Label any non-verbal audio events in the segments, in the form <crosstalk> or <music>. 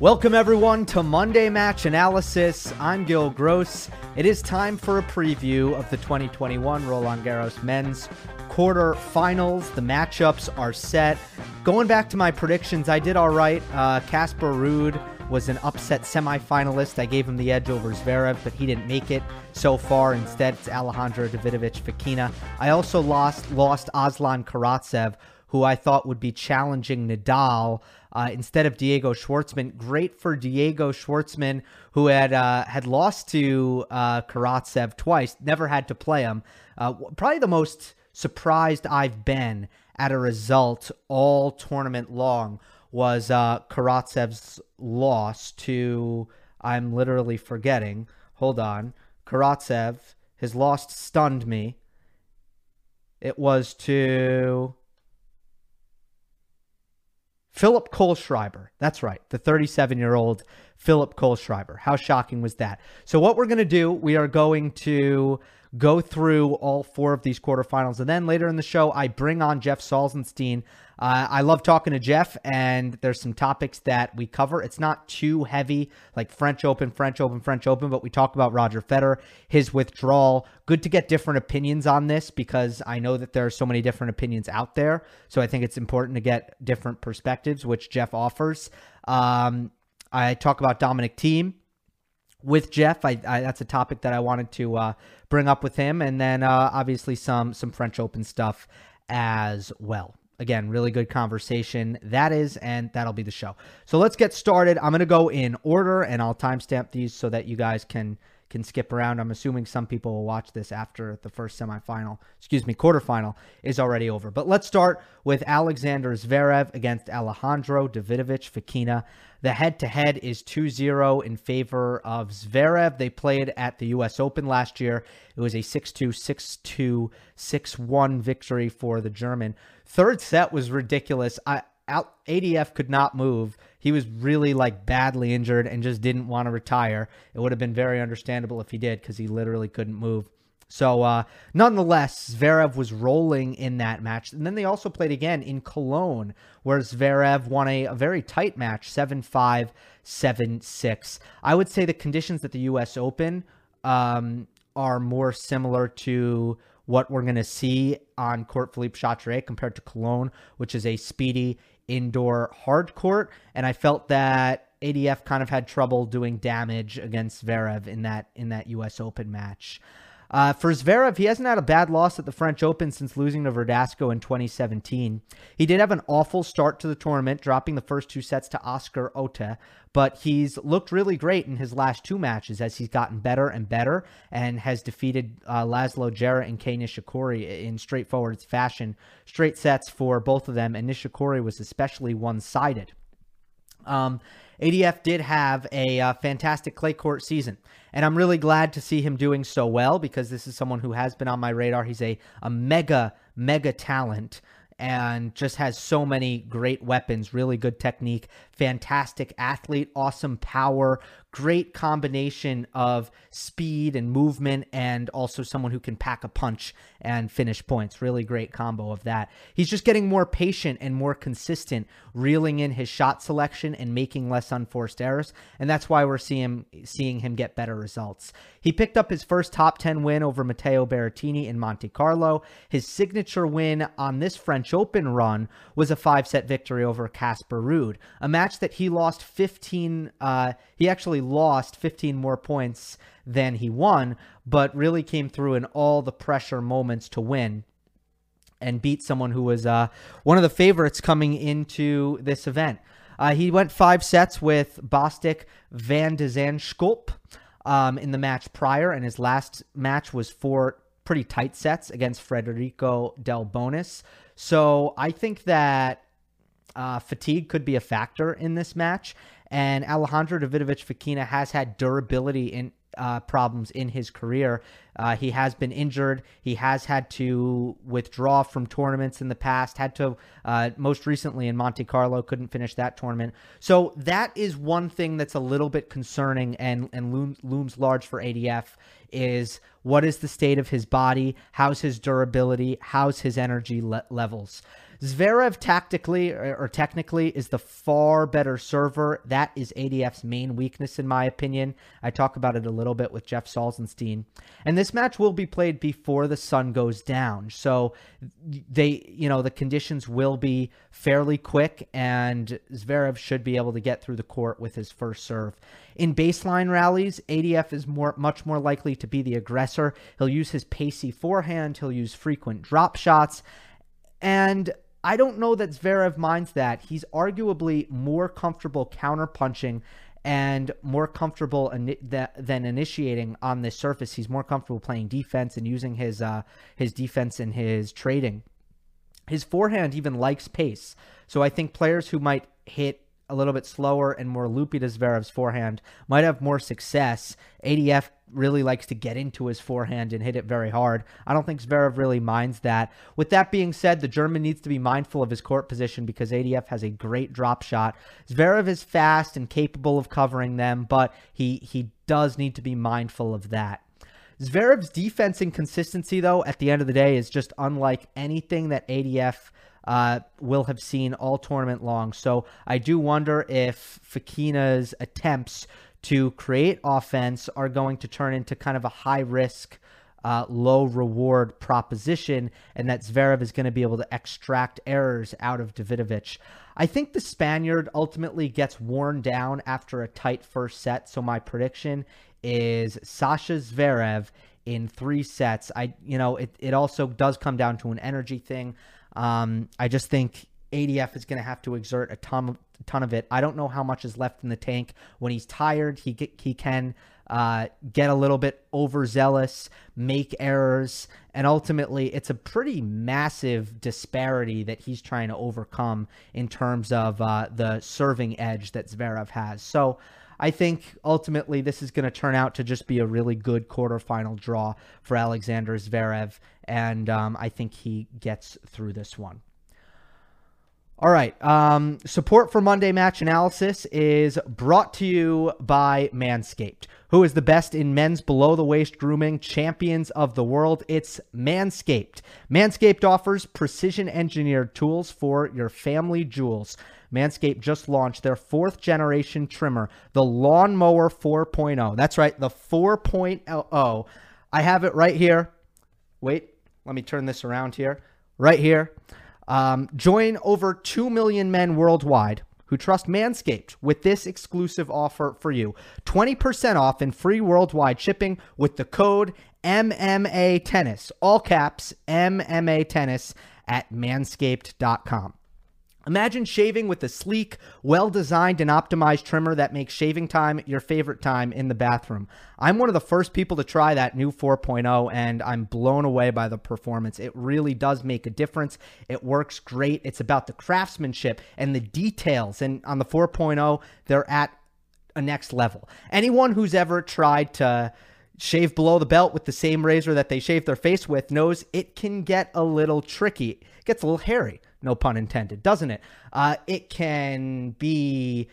Welcome, everyone, to Monday Match Analysis. I'm Gil Gross. It is time for a preview of the 2021 Roland Garros men's quarterfinals. The matchups are set. Going back to my predictions, I did all right. Uh, Casper Ruud was an upset semifinalist. I gave him the edge over Zverev, but he didn't make it so far. Instead, it's Alejandro Davidovich Fokina. I also lost lost Aslan Karatsev, who I thought would be challenging Nadal uh, instead of Diego Schwartzman. Great for Diego Schwartzman, who had uh, had lost to uh, Karatsev twice, never had to play him. Uh, probably the most surprised I've been at a result all tournament long was uh, Karatsev's loss to. I'm literally forgetting. Hold on. Karatsev, his loss stunned me. It was to Philip Kohlschreiber. That's right, the 37 year old Philip Kohlschreiber. How shocking was that? So, what we're going to do, we are going to go through all four of these quarterfinals. And then later in the show, I bring on Jeff Salzenstein. Uh, I love talking to Jeff, and there's some topics that we cover. It's not too heavy, like French Open, French Open, French Open, but we talk about Roger Federer, his withdrawal. Good to get different opinions on this because I know that there are so many different opinions out there. So I think it's important to get different perspectives, which Jeff offers. Um, I talk about Dominic Thiem with Jeff. I, I, that's a topic that I wanted to uh, bring up with him, and then uh, obviously some some French Open stuff as well. Again, really good conversation. That is, and that'll be the show. So let's get started. I'm going to go in order, and I'll timestamp these so that you guys can can skip around. I'm assuming some people will watch this after the first semifinal, excuse me, quarterfinal is already over. But let's start with Alexander Zverev against Alejandro Davidovich Fokina. The head to head is 2 0 in favor of Zverev. They played at the U.S. Open last year. It was a 6 2, 6 2, 6 1 victory for the German. Third set was ridiculous. I, ADF could not move. He was really like badly injured and just didn't want to retire. It would have been very understandable if he did because he literally couldn't move. So, uh, nonetheless, Zverev was rolling in that match. And then they also played again in Cologne, where Zverev won a, a very tight match 7 5, 7 6. I would say the conditions at the U.S. Open um, are more similar to what we're going to see on Court Philippe Chatrier compared to Cologne, which is a speedy indoor hard court. And I felt that ADF kind of had trouble doing damage against Zverev in that in that U.S. Open match. Uh, for Zverev, he hasn't had a bad loss at the French Open since losing to Verdasco in 2017. He did have an awful start to the tournament, dropping the first two sets to Oscar Otte, but he's looked really great in his last two matches as he's gotten better and better and has defeated uh, Laslo Djere and Kei Nishikori in straightforward fashion. Straight sets for both of them, and Nishikori was especially one sided. Um, ADF did have a uh, fantastic clay court season, and I'm really glad to see him doing so well because this is someone who has been on my radar. He's a, a mega, mega talent and just has so many great weapons, really good technique, fantastic athlete, awesome power, great combination of speed and movement, and also someone who can pack a punch and finish points. Really great combo of that. He's just getting more patient and more consistent, reeling in his shot selection and making less unforced errors, and that's why we're seeing seeing him get better results. He picked up his first top 10 win over Matteo Berrettini in Monte Carlo. His signature win on this French Open run was a five set victory over Casper Ruud, a match that he lost 15. Uh, he actually lost 15 more points than he won, but really came through in all the pressure moments to win and beat someone who was uh, one of the favorites coming into this event. Uh, he went five sets with Botic van de Zandschulp um, in the match prior, and his last match was four pretty tight sets against Federico Del Bonis. So I think that uh, fatigue could be a factor in this match. And Alejandro Davidovich Fokina has had durability in uh, problems in his career. Uh, he has been injured. He has had to withdraw from tournaments in the past. Had to uh, most recently in Monte Carlo, couldn't finish that tournament. So that is one thing that's a little bit concerning and and looms, looms large for ADF. Is what is the state of his body? How's his durability? How's his energy le- levels? Zverev tactically or, or, technically is the far better server. That is ADF's main weakness, in my opinion. I talk about it a little bit with Jeff Salzenstein. And this match will be played before the sun goes down. So they, you know, the conditions will be fairly quick, and Zverev should be able to get through the court with his first serve. In baseline rallies, ADF is more much more likely to be the aggressor. He'll use his pacey forehand, he'll use frequent drop shots. And I don't know that Zverev minds that. He's arguably more comfortable counterpunching and more comfortable in, that, than initiating on this surface. He's more comfortable playing defense and using his uh, his defense and his trading. His forehand even likes pace. So I think players who might hit a little bit slower and more loopy to Zverev's forehand might have more success. ADF really likes to get into his forehand and hit it very hard. I don't think Zverev really minds that. With that being said, the German needs to be mindful of his court position because ADF has a great drop shot. Zverev is fast and capable of covering them, but he he does need to be mindful of that. Zverev's defense and consistency, though, at the end of the day, is just unlike anything that ADF uh, will have seen all tournament long. So I do wonder if Fokina's attempts to create offense are going to turn into kind of a high risk, uh, low reward proposition, and that Zverev is going to be able to extract errors out of Davidovich. I think the Spaniard ultimately gets worn down after a tight first set. So my prediction is Sasha Zverev in three sets. I, you know, it, it also does come down to an energy thing. Um, I just think ADF is going to have to exert a ton, ton of it. I don't know how much is left in the tank. When he's tired, he he can uh, get a little bit overzealous, make errors, and ultimately, it's a pretty massive disparity that he's trying to overcome in terms of uh, the serving edge that Zverev has. So. I think ultimately this is going to turn out to just be a really good quarterfinal draw for Alexander Zverev, and um, I think he gets through this one. All right. Um, support for Monday Match Analysis is brought to you by Manscaped, who is the best in men's below the waist grooming, champions of the world. It's Manscaped. Manscaped offers precision engineered tools for your family jewels. Manscaped just launched their fourth generation trimmer, the Lawnmower 4.0. That's right, the 4.0. I have it right here. Wait, let me turn this around here. Right here. Um, join over 2 million men worldwide who trust Manscaped with this exclusive offer for you 20% off and free worldwide shipping with the code MMA Tennis, all caps MMA Tennis at manscaped.com. Imagine shaving with a sleek, well designed, and optimized trimmer that makes shaving time your favorite time in the bathroom. I'm one of the first people to try that new 4.0, and I'm blown away by the performance. It really does make a difference. It works great. It's about the craftsmanship and the details. And on the 4.0, they're at a next level. Anyone who's ever tried to shave below the belt with the same razor that they shave their face with knows it can get a little tricky. It gets a little hairy no pun intended, doesn't it? Uh, it can be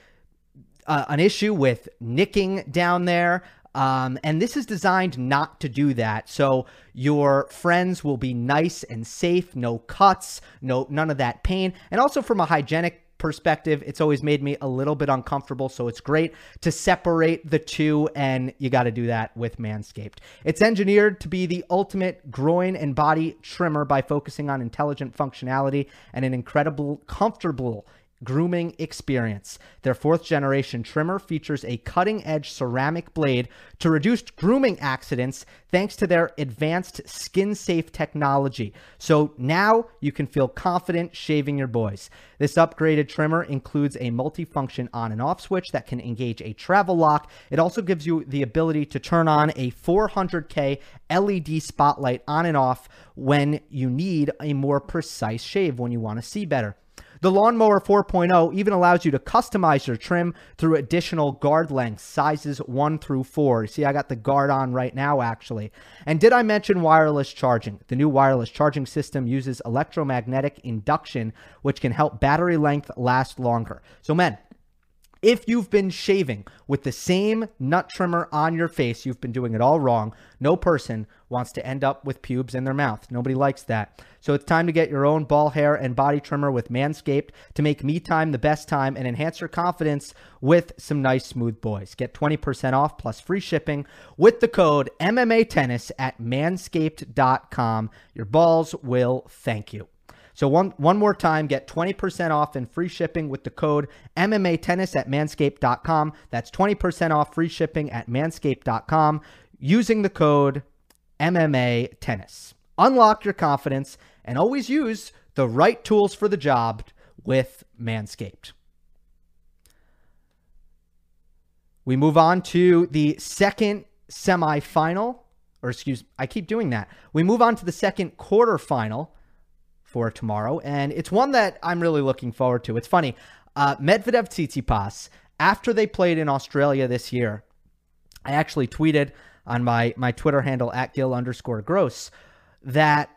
uh, an issue with nicking down there. Um, and this is designed not to do that. So your friends will be nice and safe, no cuts, no none of that pain. And also from a hygienic perspective, it's always made me a little bit uncomfortable. So it's great to separate the two, and you got to do that with Manscaped. It's engineered to be the ultimate groin and body trimmer by focusing on intelligent functionality and an incredible, comfortable grooming experience. Their fourth generation trimmer features a cutting edge ceramic blade to reduce grooming accidents thanks to their advanced skin safe technology. So now you can feel confident shaving your boys. This upgraded trimmer includes a multifunction on and off switch that can engage a travel lock. It also gives you the ability to turn on a 400K LED spotlight on and off when you need a more precise shave when you want to see better. The Lawnmower 4.0 even allows you to customize your trim through additional guard lengths, sizes 1 through 4. See, I got the guard on right now, actually. And did I mention wireless charging? The new wireless charging system uses electromagnetic induction, which can help battery length last longer. So, men, if you've been shaving with the same nut trimmer on your face, you've been doing it all wrong. No person wants to end up with pubes in their mouth. Nobody likes that. So it's time to get your own ball hair and body trimmer with Manscaped to make me time the best time and enhance your confidence with some nice smooth boys. Get 20% off plus free shipping with the code MMA Tennis at manscaped.com. Your balls will thank you. So one one more time, get 20% off and free shipping with the code MMA Tennis at manscaped.com. That's 20% off free shipping at manscaped.com using the code MMA Tennis. Unlock your confidence and always use the right tools for the job with Manscaped. We move on to the second semifinal, or excuse, I keep doing that. We move on to the second quarterfinal for tomorrow, and it's one that I'm really looking forward to. It's funny, uh, Medvedev Tsitsipas, after they played in Australia this year, I actually tweeted on my my Twitter handle at Gil underscore Gross that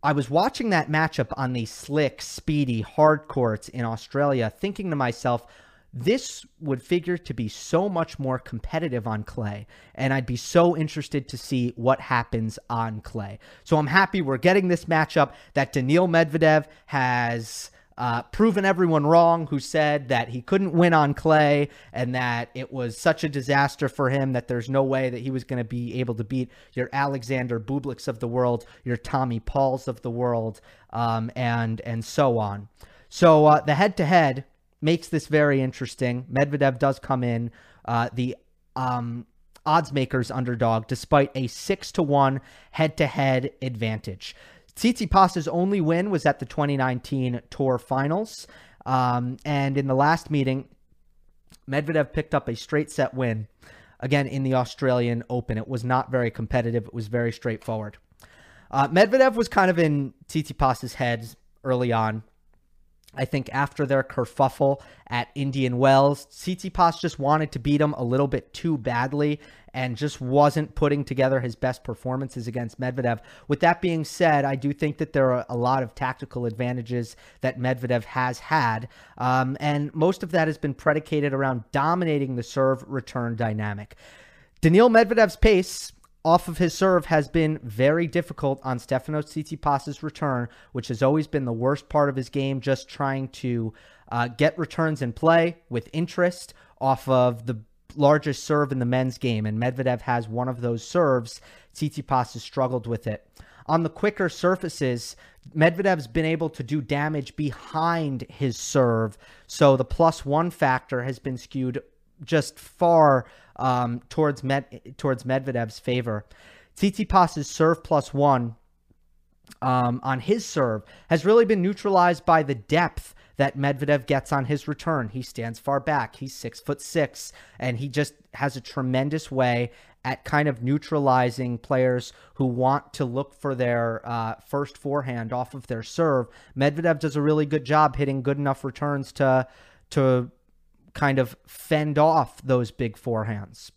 I was watching that matchup on the slick, speedy, hard courts in Australia, thinking to myself, this would figure to be so much more competitive on clay and i'd be so interested to see what happens on clay so i'm happy we're getting this matchup that daniil medvedev has uh, proven everyone wrong who said that he couldn't win on clay and that it was such a disaster for him that there's no way that he was going to be able to beat your Alexander Bubliks of the world, your Tommy Pauls of the world, um, and and so on. So uh, the head to head makes this very interesting. Medvedev does come in uh, the um, odds makers underdog despite a six to one head to head advantage. Tsitsipas's only win was at the 2019 Tour Finals, um, and in the last meeting, Medvedev picked up a straight set win. Again, in the Australian Open, it was not very competitive. It was very straightforward. Uh, Medvedev was kind of in Tsitsipas's head early on. I think after their kerfuffle at Indian Wells, Tsitsipas just wanted to beat him a little bit too badly and just wasn't putting together his best performances against Medvedev. With that being said, I do think that there are a lot of tactical advantages that Medvedev has had, um, and most of that has been predicated around dominating the serve return dynamic. Daniil Medvedev's pace off of his serve has been very difficult on Stefanos Tsitsipas's return, which has always been the worst part of his game, just trying to uh, get returns in play with interest off of the largest serve in the men's game. And Medvedev has one of those serves. Tsitsipas has struggled with it. On the quicker surfaces, Medvedev's been able to do damage behind his serve. So the plus one factor has been skewed just far um, towards Med- towards Medvedev's favor. Tsitsipas's serve plus one um, on his serve has really been neutralized by the depth that Medvedev gets on his return. He stands far back. He's six foot six, and he just has a tremendous way at kind of neutralizing players who want to look for their uh, first forehand off of their serve. Medvedev does a really good job hitting good enough returns to to kind of fend off those big forehands.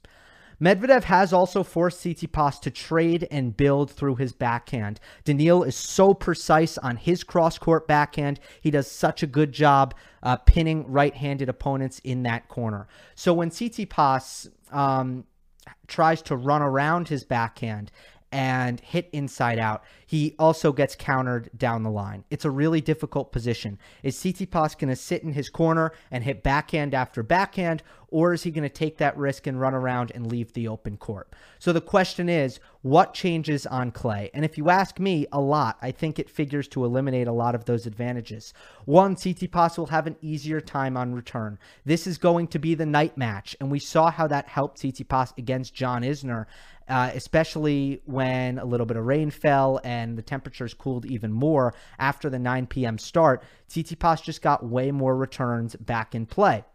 Medvedev has also forced Tsitsipas to trade and build through his backhand. Daniil is so precise on his cross-court backhand. He does such a good job uh, pinning right-handed opponents in that corner. So when Tsitsipas um, tries to run around his backhand and hit inside out. He also gets countered down the line. It's a really difficult position. Is Tsitsipas going to sit in his corner and hit backhand after backhand, or is he going to take that risk and run around and leave the open court? So the question is, what changes on clay? And if you ask me, a lot. I think it figures to eliminate a lot of those advantages. One, Tsitsipas will have an easier time on return. This is going to be the night match, and we saw how that helped Tsitsipas against John Isner uh, especially when a little bit of rain fell and the temperatures cooled even more after the 9 p.m. start. Tsitsipas just got way more returns back in play.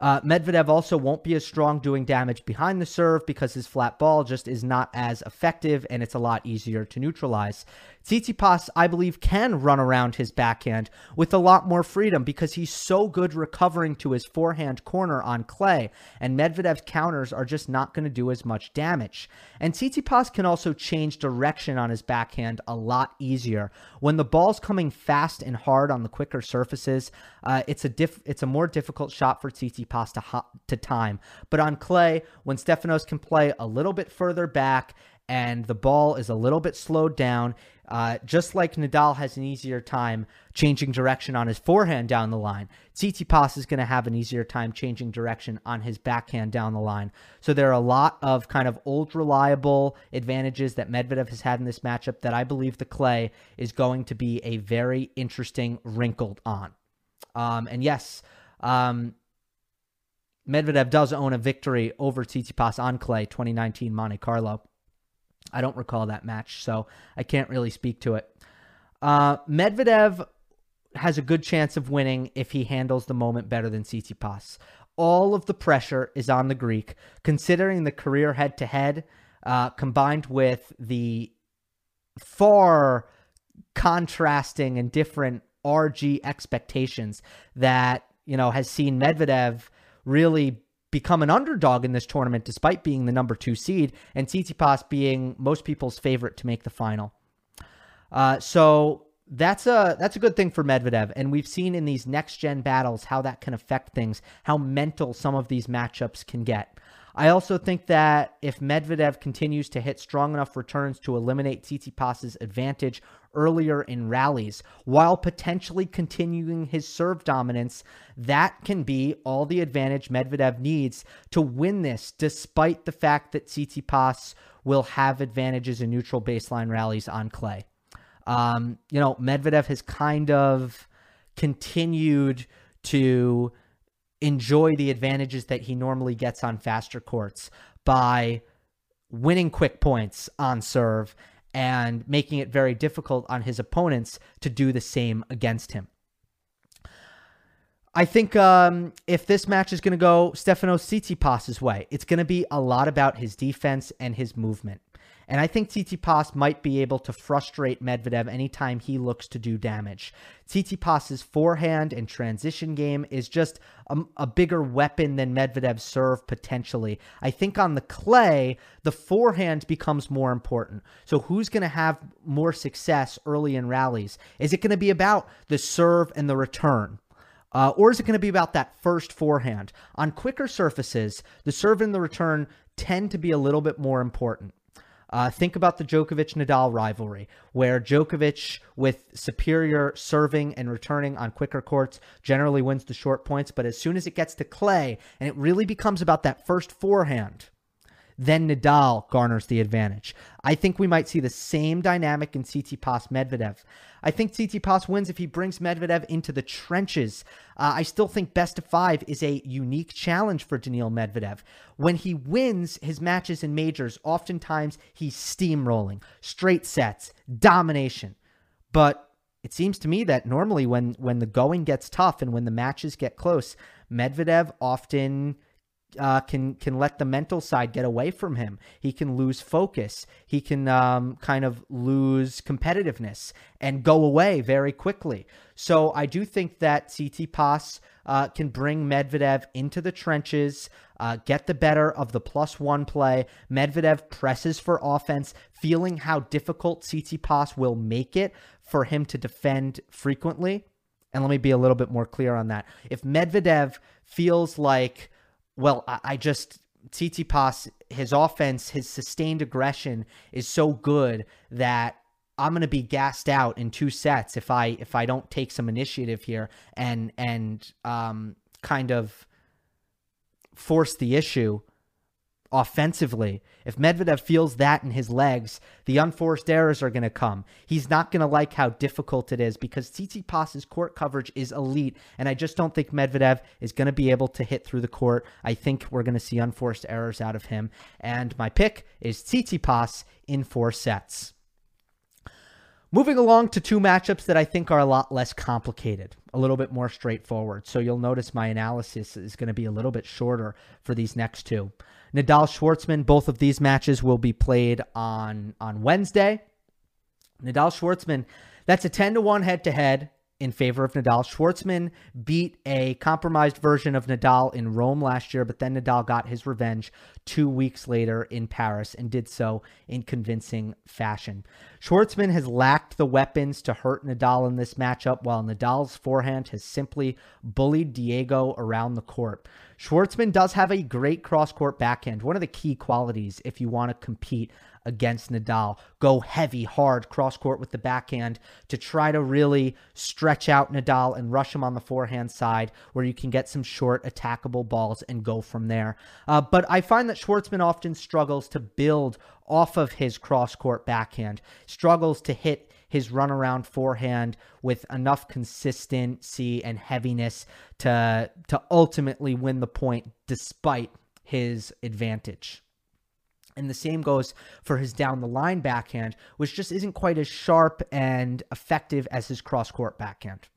Uh, Medvedev also won't be as strong doing damage behind the serve because his flat ball just is not as effective and it's a lot easier to neutralize. Tsitsipas, I believe, can run around his backhand with a lot more freedom because he's so good recovering to his forehand corner on clay, and Medvedev's counters are just not going to do as much damage. And Tsitsipas can also change direction on his backhand a lot easier. When the ball's coming fast and hard on the quicker surfaces, uh, it's a diff- it's a more difficult shot for Tsitsipas to, to time. But on clay, when Stefanos can play a little bit further back and the ball is a little bit slowed down. Uh, just like Nadal has an easier time changing direction on his forehand down the line, Tsitsipas is going to have an easier time changing direction on his backhand down the line. So there are a lot of kind of old reliable advantages that Medvedev has had in this matchup that I believe the clay is going to be a very interesting wrinkled on. Um, and yes, um, Medvedev does own a victory over Tsitsipas on clay 2019 Monte Carlo. I don't recall that match, so I can't really speak to it. Uh, Medvedev has a good chance of winning if he handles the moment better than Tsitsipas. All of the pressure is on the Greek, considering the career head to head, combined with the far contrasting and different RG expectations that you know has seen Medvedev really become an underdog in this tournament despite being the number two seed and Tsitsipas being most people's favorite to make the final. Uh, so that's a that's a good thing for Medvedev, and we've seen in these next gen battles how that can affect things, how mental some of these matchups can get. I also think that if Medvedev continues to hit strong enough returns to eliminate Tsitsipas's advantage earlier in rallies, while potentially continuing his serve dominance, that can be all the advantage Medvedev needs to win this, despite the fact that Tsitsipas will have advantages in neutral baseline rallies on clay. Um, you know, Medvedev has kind of continued to enjoy the advantages that he normally gets on faster courts by winning quick points on serve and making it very difficult on his opponents to do the same against him. I think um, if this match is going to go Stefanos Tsitsipas's way, it's going to be a lot about his defense and his movement. And I think Tsitsipas might be able to frustrate Medvedev anytime he looks to do damage. Tsitsipas's forehand and transition game is just a, a, bigger weapon than Medvedev's serve potentially. I think on the clay, the forehand becomes more important. So who's going to have more success early in rallies? Is it going to be about the serve and the return? Uh, or is it going to be about that first forehand? On quicker surfaces, the serve and the return tend to be a little bit more important. Uh, think about the Djokovic Nadal rivalry, where Djokovic, with superior serving and returning on quicker courts, generally wins the short points. But as soon as it gets to clay and it really becomes about that first forehand, then Nadal garners the advantage. I think we might see the same dynamic in Tsitsipas Medvedev. I think Tsitsipas wins if he brings Medvedev into the trenches. Uh, I still think best of five is a unique challenge for Daniil Medvedev. When he wins his matches in majors, oftentimes he's steamrolling, straight sets, domination. But it seems to me that normally when when the going gets tough and when the matches get close, Medvedev often uh, can can let the mental side get away from him. He can lose focus. He can um, kind of lose competitiveness and go away very quickly. So I do think that Tsitsipas uh, can bring Medvedev into the trenches, uh, get the better of the plus one play. Medvedev presses for offense, feeling how difficult Tsitsipas will make it for him to defend frequently. And let me be a little bit more clear on that. If Medvedev feels like well, I, I just Tsitsipas, his offense, his sustained aggression is so good that I'm gonna be gassed out in two sets if I if I don't take some initiative here and and um kind of force the issue offensively. If Medvedev feels that in his legs, the unforced errors are going to come. He's not going to like how difficult it is because Tsitsipas's court coverage is elite, and I just don't think Medvedev is going to be able to hit through the court. I think we're going to see unforced errors out of him, and my pick is Tsitsipas in four sets. Moving along to two matchups that I think are a lot less complicated, a little bit more straightforward. So you'll notice my analysis is going to be a little bit shorter for these next two. Nadal Schwartzman, both of these matches will be played on on Wednesday. Nadal Schwartzman, that's a 10 to 1 head to head in favor of Nadal. Schwartzman beat a compromised version of Nadal in Rome last year, but then Nadal got his revenge two weeks later in Paris and did so in convincing fashion. Schwartzman has lacked the weapons to hurt Nadal in this matchup, while Nadal's forehand has simply bullied Diego around the court. Schwartzman does have a great cross court backhand, one of the key qualities if you want to compete against Nadal. Go heavy, hard cross court with the backhand to try to really stretch out Nadal and rush him on the forehand side where you can get some short, attackable balls and go from there. Uh, but I find that Schwartzman often struggles to build off of his cross court backhand, struggles to hit his runaround forehand with enough consistency and heaviness to to ultimately win the point despite his advantage. And the same goes for his down the line backhand, which just isn't quite as sharp and effective as his cross court backhand.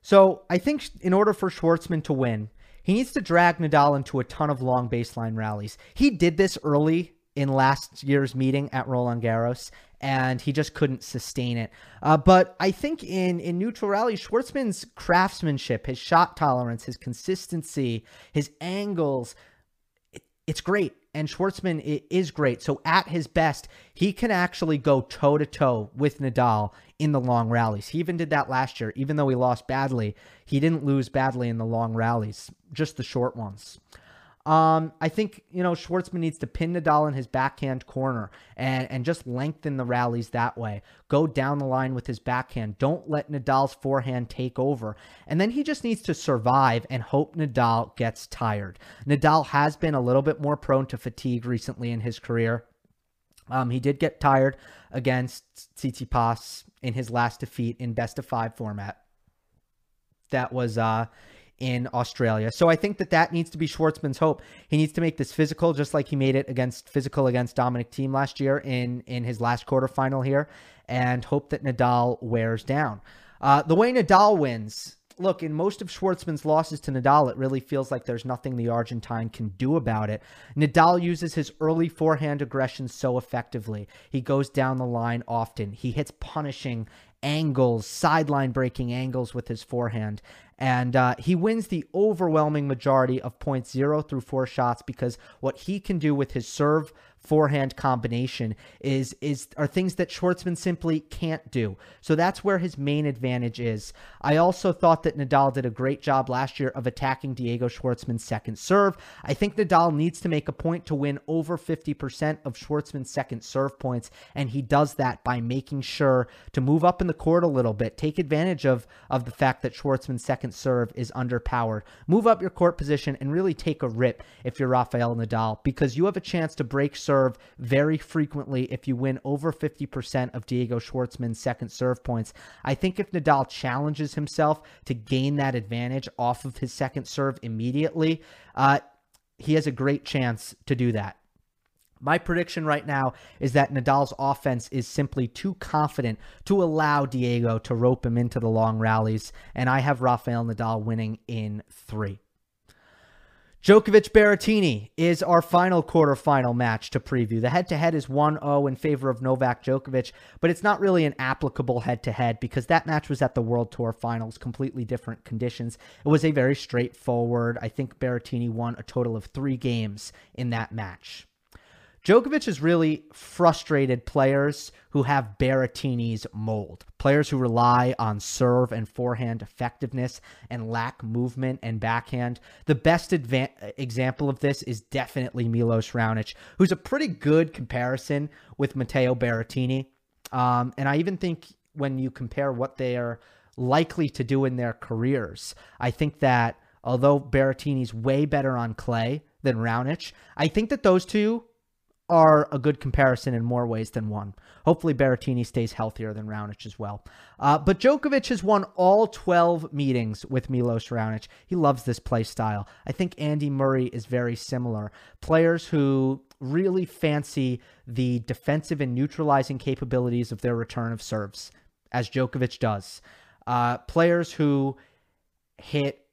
So I think in order for Schwartzman to win, he needs to drag Nadal into a ton of long baseline rallies. He did this early in last year's meeting at Roland Garros, and he just couldn't sustain it. Uh, but I think in in neutral rallies, Schwartzman's craftsmanship, his shot tolerance, his consistency, his angles, it, it's great and Schwartzman is great. So at his best, he can actually go toe to toe with Nadal in the long rallies. He even did that last year. Even though he lost badly, he didn't lose badly in the long rallies, just the short ones. Um, I think, you know, Schwartzman needs to pin Nadal in his backhand corner and, and just lengthen the rallies that way. Go down the line with his backhand. Don't let Nadal's forehand take over. And then he just needs to survive and hope Nadal gets tired. Nadal has been a little bit more prone to fatigue recently in his career. Um, he did get tired against Tsitsipas in his last defeat in best of five format. That was uh, in Australia. So I think that that needs to be Schwartzman's hope. He needs to make this physical, just like he made it against physical against Dominic Thiem last year in in his last quarterfinal here, and hope that Nadal wears down. Uh, the way Nadal wins. Look, in most of Schwartzman's losses to Nadal, it really feels like there's nothing the Argentine can do about it. Nadal uses his early forehand aggression so effectively. He goes down the line often. He hits punishing angles, sideline breaking angles with his forehand. And uh, he wins the overwhelming majority of points zero through four shots because what he can do with his serve forehand combination is is are things that Schwartzman simply can't do. So that's where his main advantage is. I also thought that Nadal did a great job last year of attacking Diego Schwartzman's second serve. I think Nadal needs to make a point to win over 50% of Schwartzman's second serve points and he does that by making sure to move up in the court a little bit, take advantage of of the fact that Schwartzman's second serve is underpowered. Move up your court position and really take a rip if you're Rafael Nadal because you have a chance to break serve serve very frequently if you win over 50% of Diego Schwartzman's second serve points. I think if Nadal challenges himself to gain that advantage off of his second serve immediately, uh, he has a great chance to do that. My prediction right now is that Nadal's offense is simply too confident to allow Diego to rope him into the long rallies, and I have Rafael Nadal winning in three. Djokovic Berrettini is our final quarterfinal match to preview. The head to head is 1 0 in favor of Novak Djokovic, but it's not really an applicable head to head because that match was at the World Tour finals, completely different conditions. It was a very straightforward. I think Berrettini won a total of three games in that match. Djokovic has really frustrated players who have Berrettini's mold. Players who rely on serve and forehand effectiveness and lack movement and backhand. The best adva- example of this is definitely Milos Raonic, who's a pretty good comparison with Matteo Berrettini. Um, and I even think when you compare what they are likely to do in their careers, I think that although Berrettini's way better on clay than Raonic, I think that those two are a good comparison in more ways than one. Hopefully, Berrettini stays healthier than Raonic as well. Uh, but Djokovic has won all 12 meetings with Milos Raonic. He loves this play style. I think Andy Murray is very similar. Players who really fancy the defensive and neutralizing capabilities of their return of serves, as Djokovic does. Uh, players who hit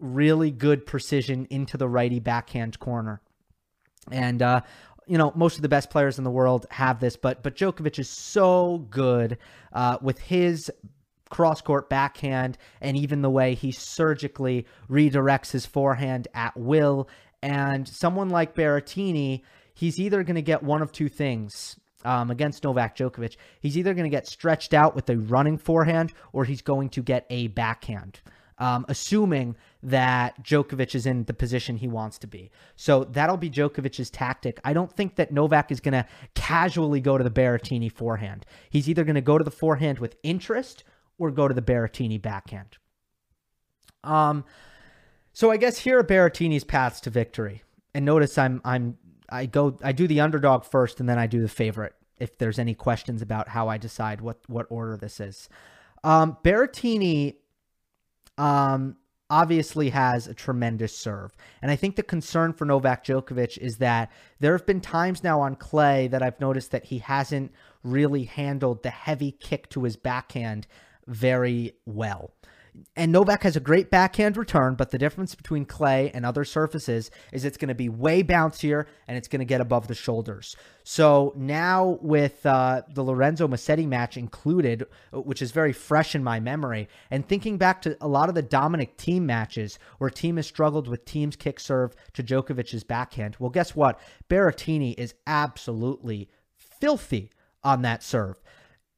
really good precision into the righty backhand corner. And uh, you know, most of the best players in the world have this, but but Djokovic is so good uh, with his cross court backhand and even the way he surgically redirects his forehand at will. And someone like Berrettini, he's either going to get one of two things. Um, against Novak Djokovic, he's either going to get stretched out with a running forehand or he's going to get a backhand um, assuming that Djokovic is in the position he wants to be. So that'll be Djokovic's tactic. I don't think that Novak is going to casually go to the Berrettini forehand. He's either going to go to the forehand with interest or go to the Berrettini backhand. Um, so I guess here are Berrettini's paths to victory. And notice I'm I'm I go I do the underdog first and then I do the favorite. If there's any questions about how I decide what what order this is, um, Berrettini um, obviously has a tremendous serve. And I think the concern for Novak Djokovic is that there have been times now on clay that I've noticed that he hasn't really handled the heavy kick to his backhand very well. And Novak has a great backhand return, but the difference between clay and other surfaces is it's going to be way bouncier and it's going to get above the shoulders. So now with uh, the Lorenzo Musetti match included, which is very fresh in my memory, and thinking back to a lot of the Dominic Thiem matches where Thiem has struggled with Thiem's kick serve to Djokovic's backhand. Well, guess what? Berrettini is absolutely filthy on that serve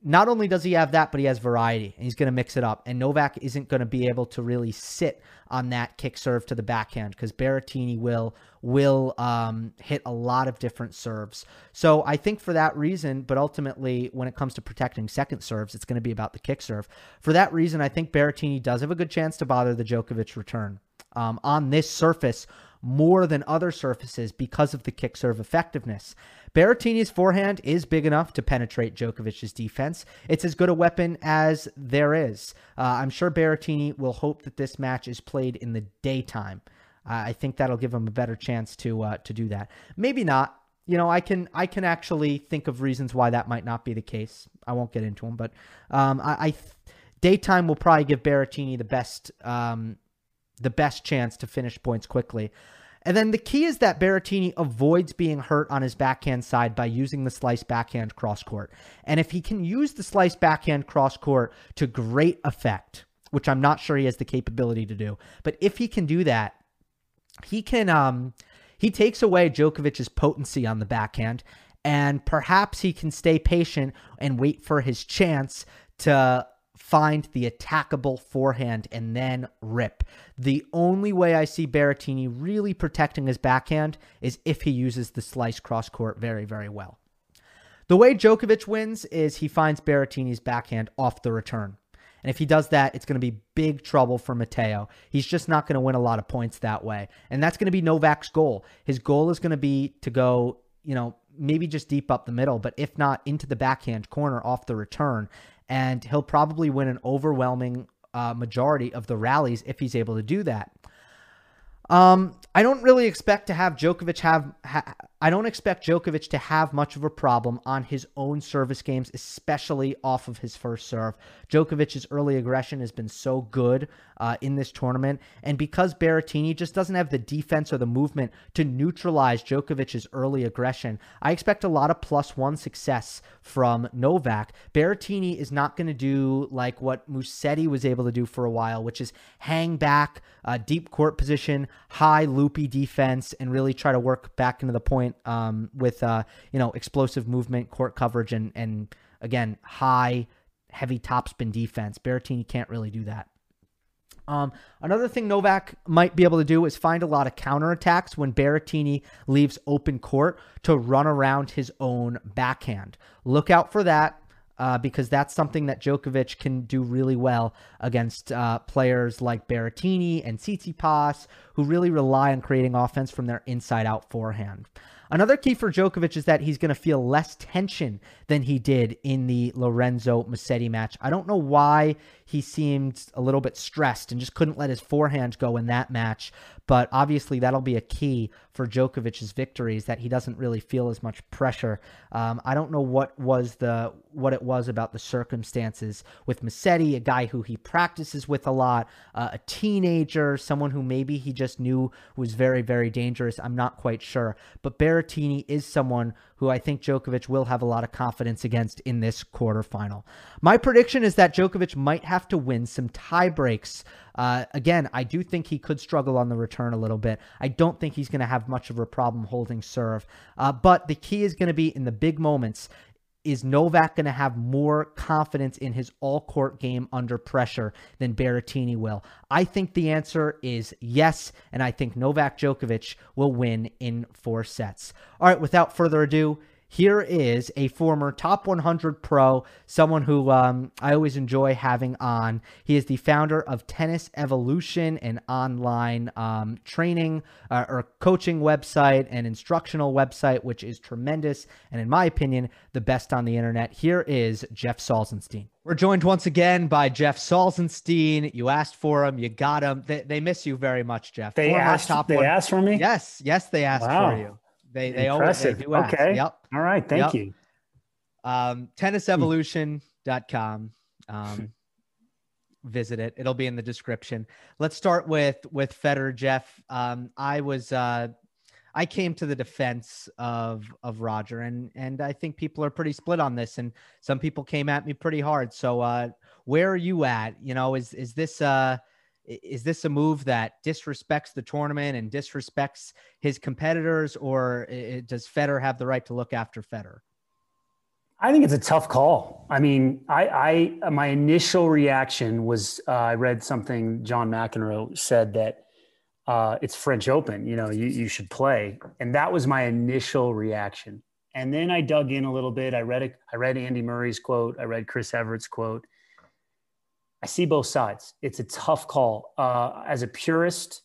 not only does he have that, but he has variety and he's going to mix it up. And Novak isn't going to be able to really sit on that kick serve to the backhand because Berrettini will will um, hit a lot of different serves. So I think for that reason, but ultimately when it comes to protecting second serves, it's going to be about the kick serve. For that reason, I think Berrettini does have a good chance to bother the Djokovic return um, on this surface more than other surfaces because of the kick serve effectiveness. Berrettini's forehand is big enough to penetrate Djokovic's defense. It's as good a weapon as there is. Uh, I'm sure Berrettini will hope that this match is played in the daytime. Uh, I think that'll give him a better chance to uh, to do that. Maybe not. You know, I can I can actually think of reasons why that might not be the case. I won't get into them, but um, I, I daytime will probably give Berrettini the best um, the best chance to finish points quickly. And then the key is that Berrettini avoids being hurt on his backhand side by using the slice backhand cross court. And if he can use the slice backhand cross court to great effect, which I'm not sure he has the capability to do, but if he can do that, he can um he takes away Djokovic's potency on the backhand and perhaps he can stay patient and wait for his chance to find the attackable forehand and then rip. The only way I see Berrettini really protecting his backhand is if he uses the slice cross court very, very well. The way Djokovic wins is he finds Berrettini's backhand off the return. And if he does that, it's going to be big trouble for Matteo. He's just not going to win a lot of points that way. And that's going to be Novak's goal. His goal is going to be to go, you know, maybe just deep up the middle, but if not into the backhand corner off the return and he'll probably win an overwhelming uh, majority of the rallies if he's able to do that. Um, I don't really expect to have Djokovic have. Ha- I don't expect Djokovic to have much of a problem on his own service games, especially off of his first serve. Djokovic's early aggression has been so good uh, in this tournament, and because Berrettini just doesn't have the defense or the movement to neutralize Djokovic's early aggression, I expect a lot of plus one success from Novak. Berrettini is not going to do like what Musetti was able to do for a while, which is hang back, uh, deep court position, high loopy defense, and really try to work back into the point um, with uh, you know explosive movement, court coverage, and and again high heavy topspin defense. Berrettini can't really do that. Um, another thing Novak might be able to do is find a lot of counterattacks when Berrettini leaves open court to run around his own backhand. Look out for that uh, because that's something that Djokovic can do really well against uh, players like Berrettini and Tsitsipas, who really rely on creating offense from their inside out forehand. Another key for Djokovic is that he's going to feel less tension than he did in the Lorenzo Musetti match. I don't know why he seemed a little bit stressed and just couldn't let his forehand go in that match. But obviously, that'll be a key for Djokovic's victories that he doesn't really feel as much pressure. Um, I don't know what was the what it was about the circumstances with Musetti, a guy who he practices with a lot, uh, a teenager, someone who maybe he just knew was very very dangerous. I'm not quite sure, but Berrettini is someone who I think Djokovic will have a lot of confidence against in this quarterfinal. My prediction is that Djokovic might have to win some tie breaks. Uh, again, I do think he could struggle on the return a little bit. I don't think he's going to have much of a problem holding serve. Uh, but the key is going to be in the big moments is Novak going to have more confidence in his all court game under pressure than Berrettini will? I think the answer is yes, and I think Novak Djokovic will win in four sets. All right, without further ado, here is a former top 100 pro, someone who um, I always enjoy having on. He is the founder of Tennis Evolution, an online um, training uh, or coaching website and instructional website, which is tremendous. And in my opinion, the best on the internet. Here is Jeff Salzenstein. We're joined once again by Jeff Salzenstein. You asked for him, you got him. They, they miss you very much, Jeff. They former asked. Top they one. asked for me. Yes, yes, they asked wow. for you. They they Impressive. always they do ask. Okay. Yep. All right. Thank yep. you. Um, tennisevolution.com. Um, <laughs> visit it. It'll be in the description. Let's start with with Federer, Jeff. Um, I was uh, I came to the defense of of Roger, and and I think people are pretty split on this, and some people came at me pretty hard. So uh, where are you at? You know, is is this uh is this a move that disrespects the tournament and disrespects his competitors, or does Federer have the right to look after Federer? I think it's a tough call. I mean, I, I my initial reaction was uh, I read something John McEnroe said that uh, it's French Open. You know, you you should play, and that was my initial reaction. And then I dug in a little bit. I read a, I read Andy Murray's quote. I read Chris Evert's quote, I see both sides. It's a tough call. Uh, as a purist,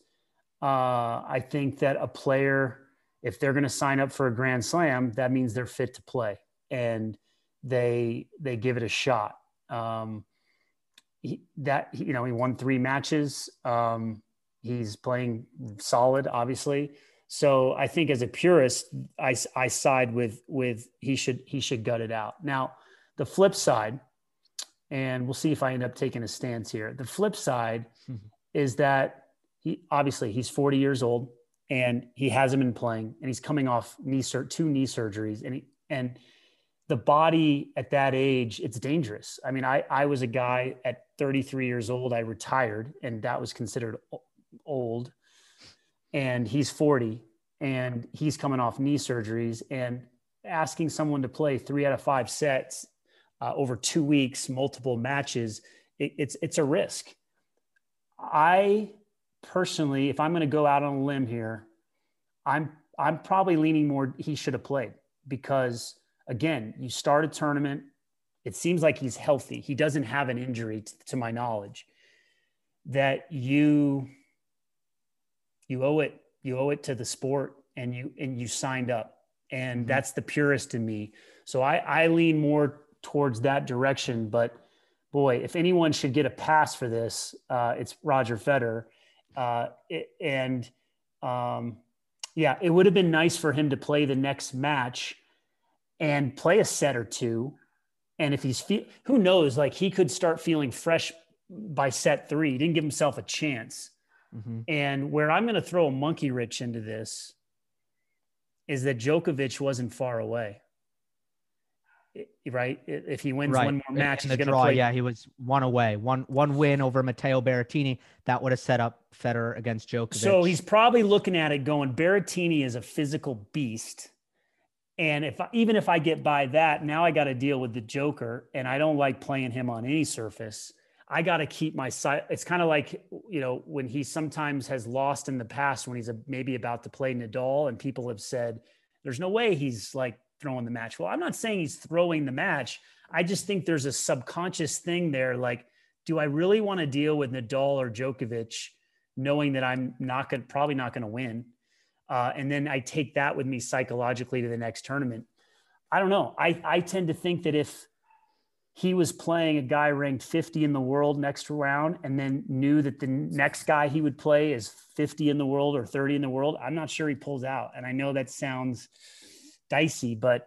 uh, I think that a player, if they're going to sign up for a Grand Slam, that means they're fit to play, and they they give it a shot. Um, he, that you know, he won three matches. Um, he's playing solid, obviously. So I think as a purist, I, I side with with he should he should gut it out. Now, the flip side and we'll see if I end up taking a stance here. The flip side mm-hmm. is that he obviously he's 40 years old and he hasn't been playing and he's coming off knee sur- two knee surgeries and he, and the body at that age it's dangerous. I mean I I was a guy at 33 years old I retired and that was considered old and he's 40 and he's coming off knee surgeries and asking someone to play 3 out of 5 sets uh, over two weeks, multiple matches, it, it's it's a risk. I personally, if I'm going to go out on a limb here, I'm I'm probably leaning more he should have played because again, you start a tournament. It seems like he's healthy. He doesn't have an injury, t- to my knowledge. That you you owe it you owe it to the sport and you and you signed up and mm-hmm. that's the purest in me so i i lean more towards that direction. But boy, if anyone should get a pass for this, uh, it's Roger Federer. Uh, it, and um, yeah, it would have been nice for him to play the next match and play a set or two. And if he's fe- who knows, like he could start feeling fresh by set three. He didn't give himself a chance. Mm-hmm. And where I'm going to throw a monkey wrench into this is that Djokovic wasn't far away right? If he wins right. one more match, in the draw, play. yeah, he was one away, one one win over Matteo Berrettini. That would have set up Federer against Djokovic. So he's probably looking at it going, Berrettini is a physical beast, and if even if I get by that, now I got to deal with the Joker, and I don't like playing him on any surface. I got to keep my side. It's kind of like you know when he sometimes has lost in the past when he's a, maybe about to play Nadal, and people have said, "There's no way he's like throwing the match. Well, I'm not saying he's throwing the match. I just think there's a subconscious thing there. Like, do I really want to deal with Nadal or Djokovic, knowing that I'm not going, probably not going to win? uh, and then I take that with me psychologically to the next tournament. I don't know. I I tend to think that if he was playing a guy ranked 50 in the world next round and then knew that the next guy he would play is 50 in the world or 30 in the world, I'm not sure he pulls out. And I know that sounds dicey, but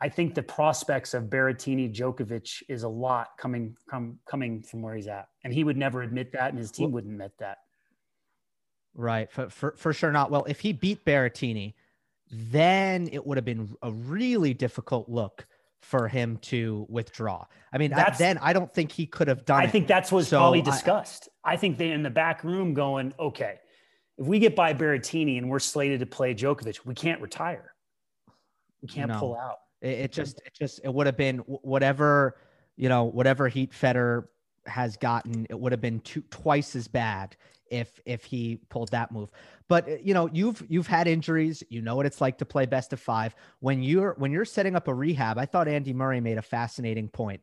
I think the prospects of Berrettini Djokovic is a lot coming come, coming from where he's at. And he would never admit that and his team wouldn't admit that. Right. For, for, for sure not. Well, if he beat Berrettini, then it would have been a really difficult look for him to withdraw. I mean, I, then I don't think he could have done I it. think that's what's so probably discussed. I, I, think they in the back room going, okay, if we get by Berrettini and we're slated to play Djokovic, we can't retire. We can't no. pull out. It, it just, it just, it would have been whatever, you know, whatever heat Federer has gotten, it would have been two, twice as bad if if he pulled that move. But uh, you know, you've you've had injuries. You know what it's like to play best of five. When you're when you're setting up a rehab, I thought Andy Murray made a fascinating point.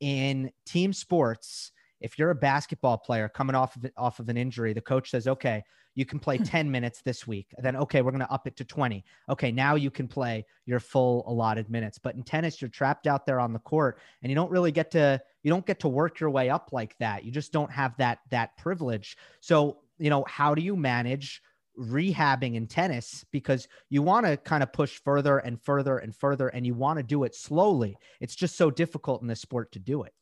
In team sports, if you're a basketball player coming off of off of an injury, the coach says, "Okay, you can play hmm. 10 minutes this week. Then, okay, we're going to up it to 20. Okay, now you can play your full allotted minutes. But in tennis, you're trapped out there on the court and you don't really get to, you don't get to work your way up like that. You just don't have that, that privilege. So, you know, how do you manage rehabbing in tennis because you want to kind of push further and further and further and you want to do it slowly. It's just so difficult in this sport to do it.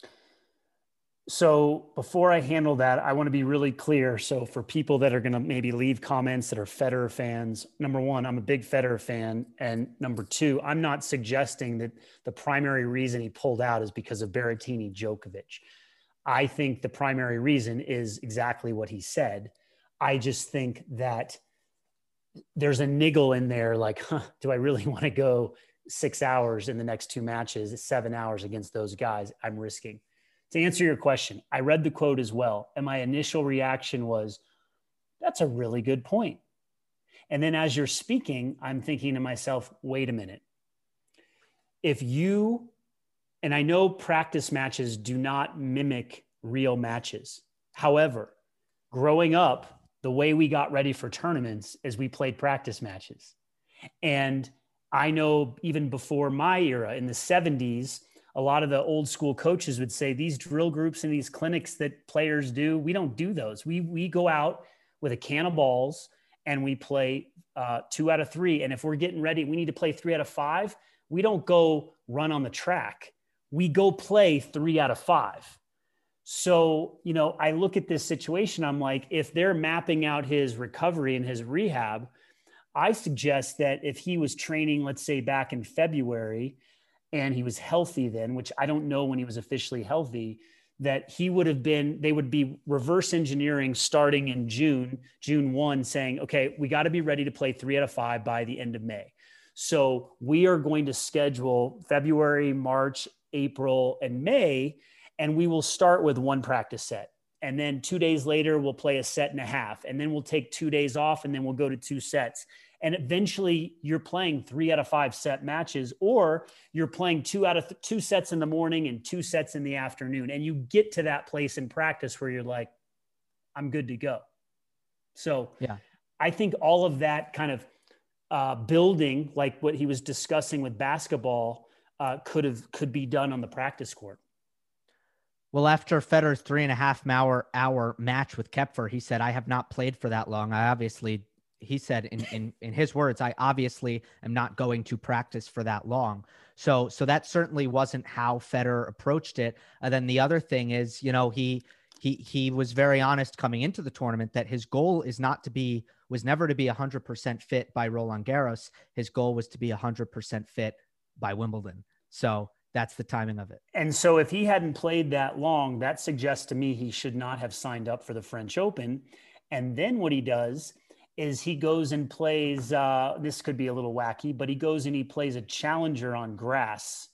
So before I handle that, I want to be really clear. So for people that are going to maybe leave comments that are Federer fans, number one, I'm a big Federer fan, and number two, I'm not suggesting that the primary reason he pulled out is because of Berrettini Djokovic. I think the primary reason is exactly what he said. I just think that there's a niggle in there, like, huh, do I really <laughs> want to go six hours in the next two matches, seven hours against those guys? I'm risking to answer your question, I read the quote as well. And my initial reaction was, that's a really good point. And then as you're speaking, I'm thinking to myself, wait a minute. If you, and I know practice matches do not mimic real matches. However, growing up, the way we got ready for tournaments is we played practice matches. And I know even before my era in the 70s, a lot of the old school coaches would say these drill groups and these clinics that players do, we don't do those. We we go out with a can of balls and we play uh, two out of three. And if we're getting ready, we need to play three out of five. We don't go run on the track. We go play three out of five. So, you know, I look at this situation, I'm like, if they're mapping out his recovery and his rehab, I suggest that if he was training, let's say back in February, and he was healthy then, which I don't know when he was officially healthy, that he would have been, they would be reverse engineering starting in June, June 1, saying, okay, we got to be ready to play three out of five by the end of May. So we are going to schedule February, March, April, and May, and we will start with one practice set. And then two days later, we'll play a set and a half. And then we'll take two days off, and then we'll go to two sets and eventually you're playing three out of five set matches or you're playing two out of th- two sets in the morning and two sets in the afternoon and you get to that place in practice where you're like i'm good to go. So yeah. I think all of that kind of uh, building like what he was discussing with basketball uh, could have could be done on the practice court. Well, after Federer's three and a half hour hour match with Koepfer, he said, "I have not played for that long. I obviously he said in, in in his words i obviously am not going to practice for that long so so that certainly wasn't how federer approached it and then the other thing is you know he he he was very honest coming into the tournament that his goal is not to be was never to be 100% fit by roland garros his goal was to be 100% fit by wimbledon so that's the timing of it. And so if he hadn't played that long, that suggests to me he should not have signed up for the French Open. And then what he does is he goes and plays uh, this could be a little wacky but he goes and he plays a challenger on grass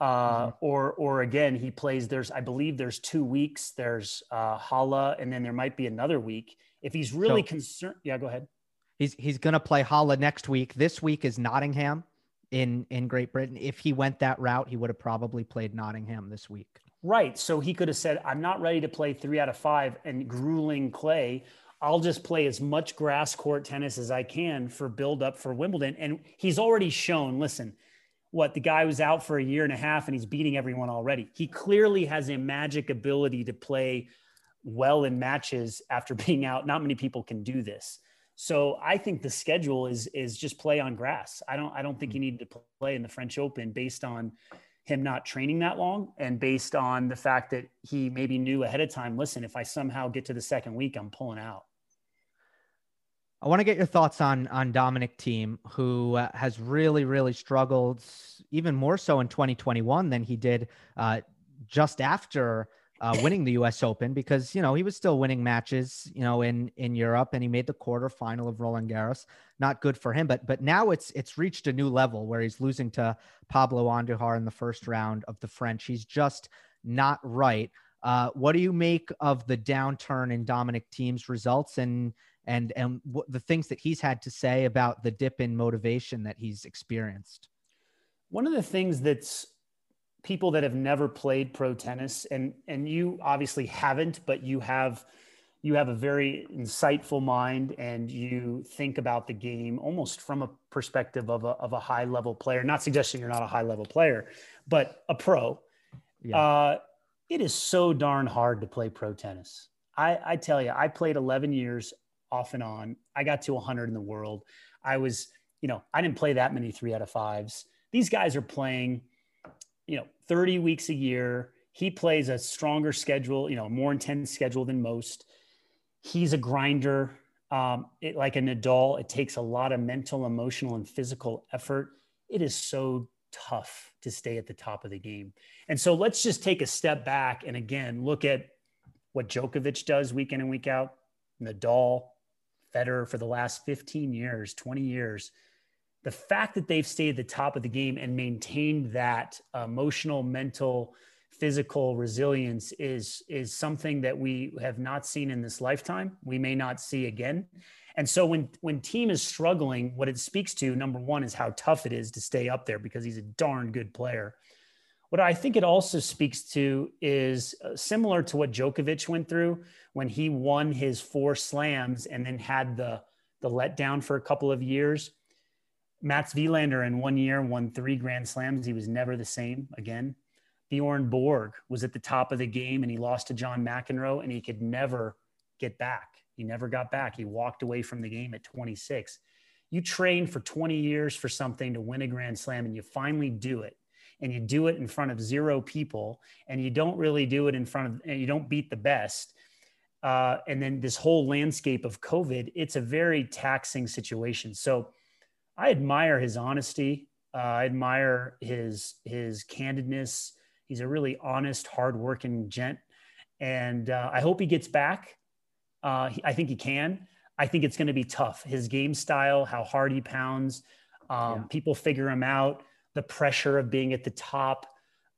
uh, mm-hmm. or or again he plays there's i believe there's two weeks there's uh, Halle and then there might be another week. If he's really so concerned yeah go ahead. He's he's going to play Halle next week. This week is nottingham in in great britain. If he went that route he would have probably played nottingham this week. Right. So he could have said i'm not ready to play three out of five and grueling clay I'll just play as much grass court tennis as I can for build up for Wimbledon. And he's already shown, listen, what the guy was out for a year and a half and he's beating everyone already. He clearly has a magic ability to play well in matches after <laughs> being out. Not many people can do this. So I think the schedule is is just play on grass. I don't I don't think you need to play in the French Open based on him not training that long and based on the fact that he maybe knew ahead of time, listen, if I somehow get to the second week, I'm pulling out. I want to get your thoughts on on Dominic Thiem, who uh, has really, really struggled, even more so in 2021 than he did uh, just after uh, <coughs> winning the U.S. Open because you know he was still winning matches, you know, in in Europe, and he made the quarterfinal of Roland Garros. Not good for him, but but now it's it's reached a new level where he's losing to Pablo Andujar in the first round of the French. He's just not right. Uh, what do you make of the downturn in Dominic Thiem's results and and and what the things that he's had to say about the dip in motivation that he's experienced? One of the things that's people that have never played pro tennis and and you obviously haven't but you have you have a very insightful mind and you think about the game almost from a perspective of a, of a high level player not suggesting you're not a high level player but a pro yeah. uh, it is so darn hard to play pro tennis I, I tell you i played 11 years off and on. I got to 100 in the world. I was you know i didn't play that many three out of fives. These guys are playing you know 30 weeks a year. He plays a stronger schedule you know more intense schedule than most. He's a grinder. Um, it, like a nadal it takes a lot of mental emotional and physical effort. It is so tough to stay at the top of the game. And so let's just take a step back and again look at what Djokovic does week in and week out. Nadal Federer for the last 15 years 20 years the fact that they've stayed at the top of the game and maintained that emotional, mental, physical resilience is is something that we have not seen in this lifetime. We may not see again. And so when when Thiem is struggling, what it speaks to number one is how tough it is to stay up there because he's a darn good player. What I think it also speaks to is uh, similar to what Djokovic went through when he won his four slams and then had the the letdown for a couple of years Mats Wilander in one year won three Grand Slams. He was never the same again. Bjorn Borg was at the top of the game and he lost to John McEnroe and he could never get back. He never got back. He walked away from the game at 26. You train for 20 years for something to win a Grand Slam and you finally do it. And you do it in front of zero people and you don't really do it in front of, and you don't beat the best. Uh, and then this whole landscape of COVID, it's a very taxing situation. So, I admire his honesty. Uh, I admire his his candidness. He's a really honest, hardworking gent, and uh, I hope he gets back. Uh, he, I think he can. I think it's going to be tough. His game style, how hard he pounds, um, yeah. people figure him out. The pressure of being at the top.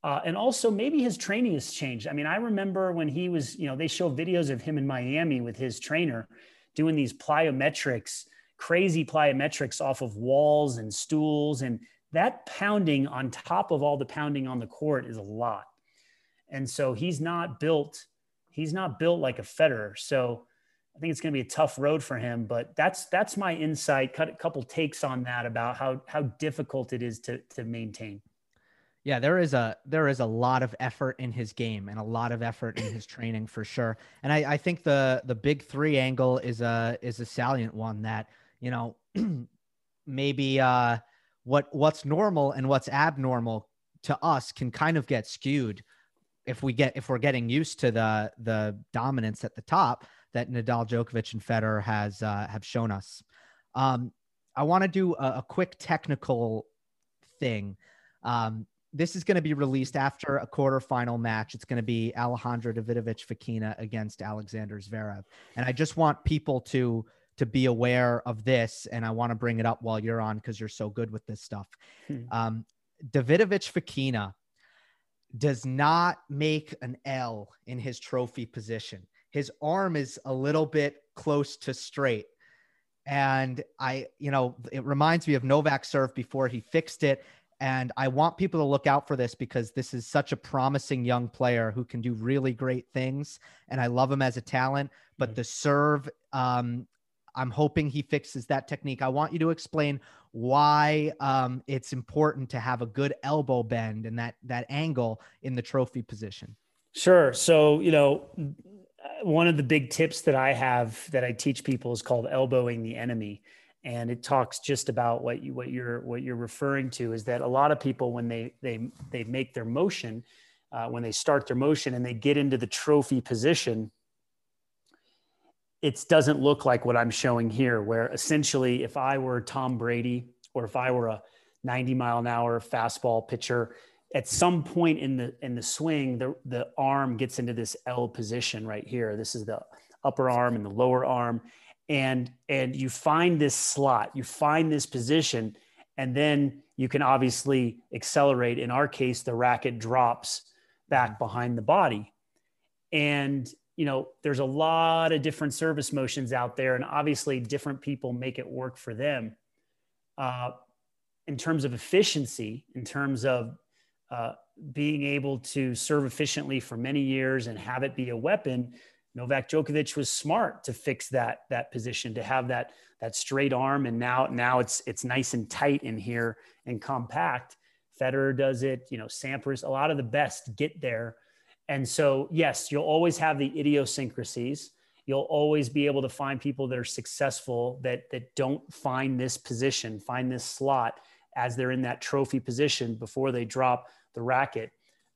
Uh, and also maybe his training has changed. I mean, I remember when he was, you know, they show videos of him in Miami with his trainer doing these plyometrics crazy plyometrics off of walls and stools. And that pounding on top of all the pounding on the court is a lot. And so he's not built, he's not built like a Federer. So I think it's going to be a tough road for him, but that's that's my insight. Cut a couple takes on that about how how difficult it is to to maintain. Yeah, there is a there is a lot of effort in his game and a lot of effort in his training for sure. And I, I think the the big three angle is a is a salient one that you know, <clears throat> maybe uh, what what's normal and what's abnormal to us can kind of get skewed if we get if we're getting used to the the dominance at the top that Nadal, Djokovic, and Federer has uh, have shown us. Um, I want to do a, a, quick technical thing. Um, this is going to be released after a quarterfinal match. It's going to be Alejandro Davidovich Fokina against Alexander Zverev, and I just want people to to be aware of this. And I want to bring it up while you're on because you're so good with this stuff. Hmm. Um, Davidovich Fokina does not make an L in his trophy position. His arm is a little bit close to straight. And I, you know, it reminds me of Novak serve before he fixed it. And I want people to look out for this because this is such a promising young player who can do really great things. And I love him as a talent. But mm-hmm. the serve, um, I'm hoping he fixes that technique. I want you to explain why um, it's important to have a good elbow bend and that that angle in the trophy position. Sure. So you know, one of the big tips that I have that I teach people is called elbowing the enemy and it talks just about what you what you're what you're referring to is that a lot of people when they they they make their motion uh, when they start their motion and they get into the trophy position it doesn't look like what i'm showing here where essentially if i were tom brady or if i were a 90 mile an hour fastball pitcher at some point in the in the swing the the arm gets into this l position right here. This is the upper arm and the lower arm and and you find this slot you find this position and then you can obviously accelerate in our case the racket drops back mm-hmm. behind the body and you know there's a lot of different service motions out there and obviously different people make it work for them uh, in terms of efficiency in terms of uh, being able to serve efficiently for many years and have it be a weapon Novak Djokovic was smart to fix that that position to have that that straight arm and now now it's it's nice and tight in here and compact. Federer does it, you know, Sampras, a lot of the best get there. And so yes, you'll always have the idiosyncrasies. You'll always be able to find people that are successful that that don't find this position, find this slot as they're in that trophy position before they drop the racket.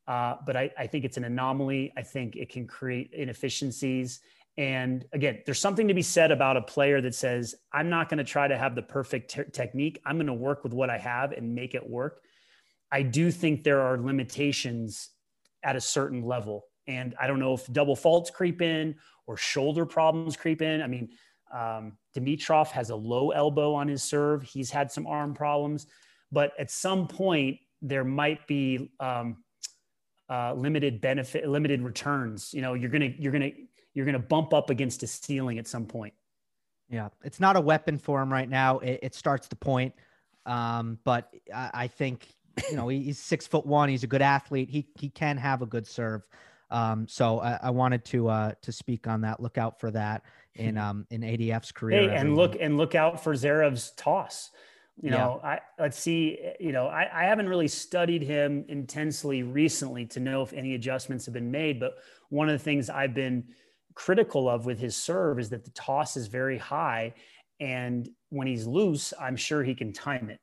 Uh, but I, I think it's an anomaly. I think it can create inefficiencies. And again, there's something to be said about a player that says, I'm not going to try to have the perfect te- technique. I'm going to work with what I have and make it work. I do think there are limitations at a certain level. And I don't know if double faults creep in or shoulder problems creep in. I mean, um, Dimitrov has a low elbow on his serve. He's had some arm problems. But at some point, there might be um, uh, limited benefit, limited returns. You know, you're gonna you're gonna you're gonna bump up against a ceiling at some point. Yeah, it's not a weapon for him right now. It, it starts the point, um, but I, I, think you know he's six foot one. He's a good athlete. He he can have a good serve. Um, so I, I, wanted to uh, to speak on that. Look out for that in <laughs> um, in ADF's career. Hey, and look and look out for Zverev's toss. You know, yeah. I let's see. Eh, you know, I, I haven't really studied him intensely recently to know if any adjustments have been made. But one of the things I've been critical of with his serve is that the toss is very high, and when he's loose, I'm sure he can time it.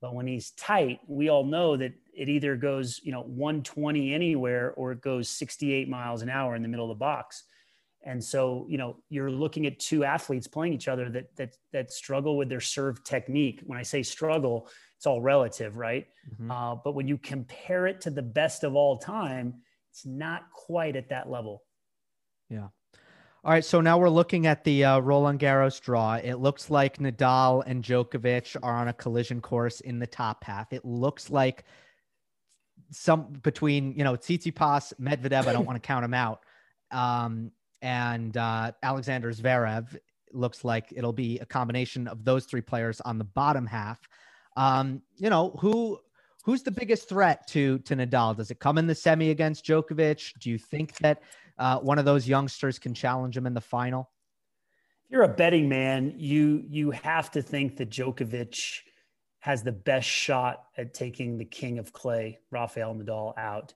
But when he's tight, we all know that it either goes, you know, 120 anywhere or it goes 68 miles an hour in the middle of the box. And so, you know, you're looking at two athletes playing each other that that that struggle with their serve technique. When I say struggle, it's all relative, right? Mm-hmm. Uh, but when you compare it to the best of all time, it's not quite at that level. Yeah. All right, so now we're looking at the uh, Roland Garros draw. It looks like Nadal and Djokovic are on a collision course in the top half. It looks like some between you know Tsitsipas, Medvedev. I don't want to <laughs> count them out. Um, and uh, Alexander Zverev looks like it'll be a combination of those three players on the bottom half. Um, you know who who's the biggest threat to to Nadal? Does it come in the semi against Djokovic? Do you think that uh, one of those youngsters can challenge him in the final? If you're a betting man, you you have to think that Djokovic has the best shot at taking the king of clay, Rafael Nadal, out.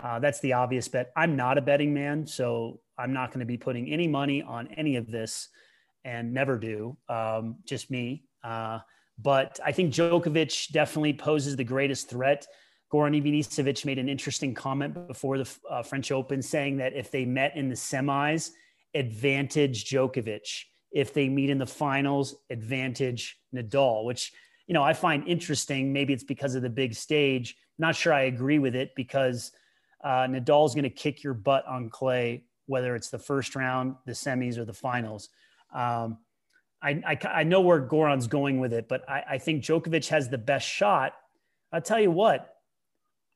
Uh, that's the obvious bet. I'm not a betting man, so I'm not going to be putting any money on any of this and never do. Um, just me. Uh, but I think Djokovic definitely poses the greatest threat. Goran Ivanisevic made an interesting comment before the uh, French Open saying that if they met in the semis, advantage Djokovic. If they meet in the finals, advantage Nadal, which, you know, I find interesting. Maybe it's because of the big stage. Not sure I agree with it because – uh, Nadal's going to kick your butt on clay, whether it's the first round, the semis, or the finals. Um, I, I, I, know where Goran's going with it, but I, I think Djokovic has the best shot. I'll tell you what,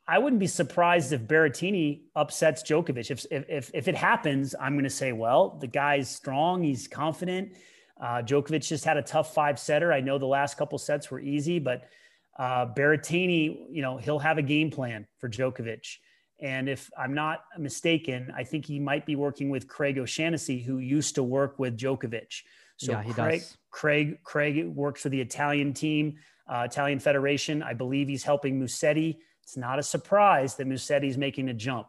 I wouldn't be surprised if Berrettini upsets Djokovic. If, if, if it happens, I'm going to say, well, the guy's strong, he's confident. Uh, Djokovic just had a tough five setter. I know the last couple sets were easy, but Uh, Berrettini, you know, he'll have a game plan for Djokovic. And if I'm not mistaken, I think he might be working with Craig O'Shaughnessy, who used to work with Djokovic. So yeah, he Craig, does. Craig, Craig works for the Italian team, uh, Italian Federation. I believe he's helping Musetti. It's not a surprise that Musetti's making a jump.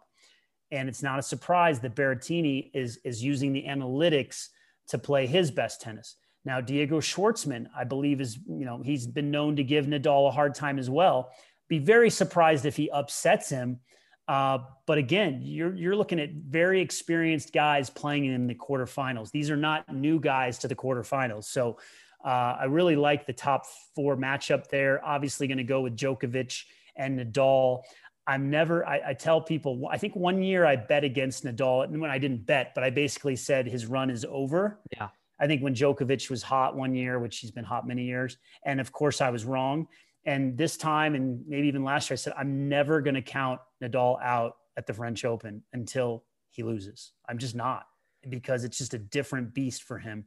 And it's not a surprise that Berrettini is, is using the analytics to play his best tennis. Now, Diego Schwartzman, I believe, is, you know, he's been known to give Nadal a hard time as well. Be very surprised if he upsets him uh, but again, you're you're looking at very experienced guys playing in the quarterfinals. These are not new guys to the quarterfinals. So uh, I really like the top four matchup there. Obviously, going to go with Djokovic and Nadal. I'm never. I, I, tell people. I think one year I bet against Nadal, and when I didn't bet, but I basically said his run is over. Yeah. I think when Djokovic was hot one year, which he's been hot many years, and of course I was wrong. And this time, and maybe even last year, I said, I'm never going to count Nadal out at the French Open until he loses. I'm just not because it's just a different beast for him.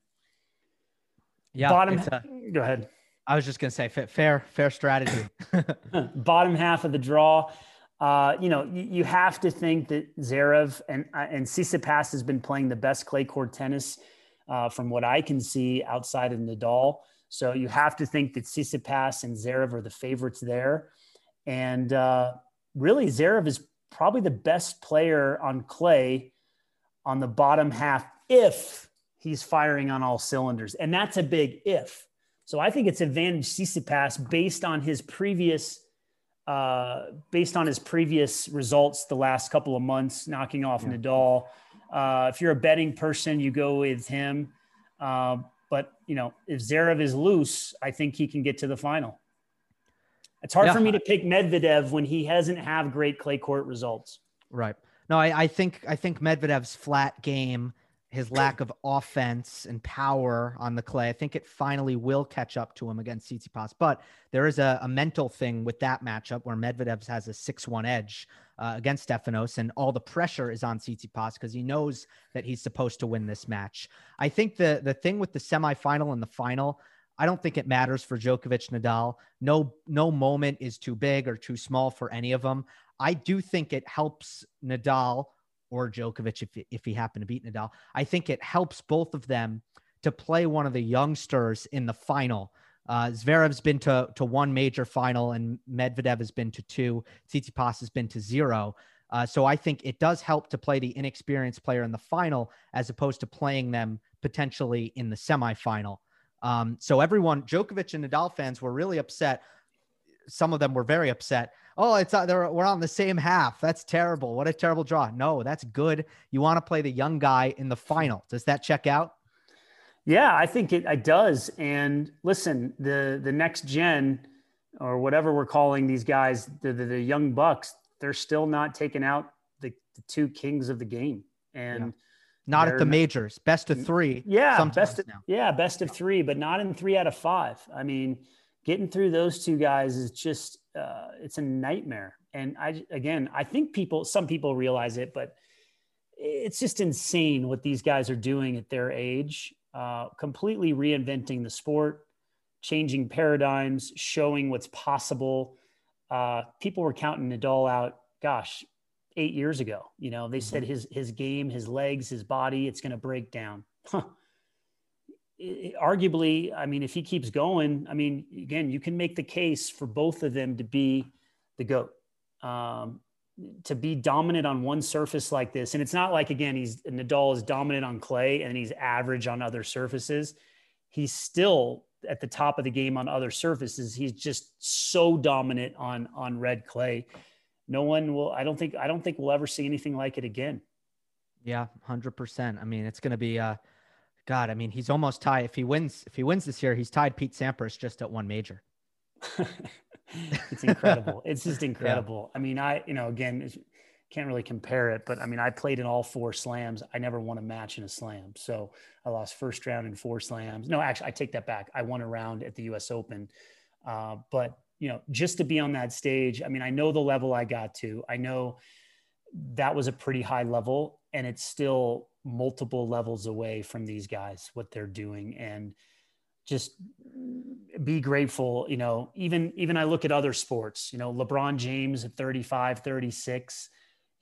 Yeah. Bottom, a, go ahead. I was just going to say fair, fair strategy. <laughs> Bottom half of the draw. Uh, you know, you, you, have to think that Zverev and uh, and Tsitsipas has been playing the best clay court tennis uh, from what I can see outside of Nadal. So you have to think that Tsitsipas and Zverev are the favorites there. And uh, really, Zverev is probably the best player on clay on the bottom half if he's firing on all cylinders. And that's a big if. So I think it's advantage Tsitsipas based on his previous uh, based on his previous results the last couple of months, knocking off yeah. Nadal. Uh, if you're a betting person, you go with him. Uh, but you know, if Zverev is loose, I think he can get to the final. It's hard yeah. for me to pick Medvedev when he hasn't have great clay court results. Right. No, I, I think I think Medvedev's flat game his lack of offense and power on the clay. I think it finally will catch up to him against Tsitsipas. But there is a, a mental thing with that matchup where Medvedev has a 6-1 edge uh, against Stefanos, and all the pressure is on Tsitsipas because he knows that he's supposed to win this match. I think the the thing with the semifinal and the final, I don't think it matters for Djokovic Nadal. No no moment is too big or too small for any of them. I do think it helps Nadal or Djokovic if, if he happened to beat Nadal. I think it helps both of them to play one of the youngsters in the final. Uh, Zverev's been to, to one major final and Medvedev has been to two. Tsitsipas has been to zero. Uh, so I think it does help to play the inexperienced player in the final as opposed to playing them potentially in the semifinal. Um, so everyone, Djokovic and Nadal fans were really upset. Some of them were very upset oh, it's uh, we're on the same half. That's terrible. What a terrible draw. No, that's good. You want to play the young guy in the final. Does that check out? Yeah, I think it, it does. And listen, the the next gen or whatever we're calling these guys, the, the, the young bucks, they're still not taking out the, the two kings of the game. And yeah. not at the majors, best of three. Yeah, best of, yeah, best of three, but not in three out of five. I mean, getting through those two guys is just uh, it's a nightmare. And I again, I think people, some people realize it, but it's just insane what these guys are doing at their age. Uh, completely reinventing the sport, changing paradigms, showing what's possible. Uh, people were counting Nadal out. Gosh, eight years ago. You know, they mm-hmm. said his his game, his legs, his body, it's going to break down. Arguably, I mean, if he keeps going, I mean, again, you can make the case for both of them to be the GOAT. Um, to be dominant on one surface like this, and it's not like again he's Nadal is dominant on clay and he's average on other surfaces. He's still at the top of the game on other surfaces. He's just so dominant on on red clay. No one will. I don't think. I don't think we'll ever see anything like it again. Yeah, hundred percent. I mean, it's going to be. Uh, God, I mean, he's almost tied. If he wins, if he wins this year, he's tied Pete Sampras just at one major. <laughs> it's incredible. it's just <laughs> incredible. Yeah. I mean, I, you know, again, can't really compare it, but I mean, I played in all four slams. I never won a match in a slam. So I lost first round in four slams. No, actually, I take that back. I won a round at the US Open. Uh, but, you know, just to be on that stage, I mean, I know the level I got to. I know that was a pretty high level and it's still multiple levels away from these guys what they're doing. And just be grateful you know even even i look at other sports you know lebron james at 35 36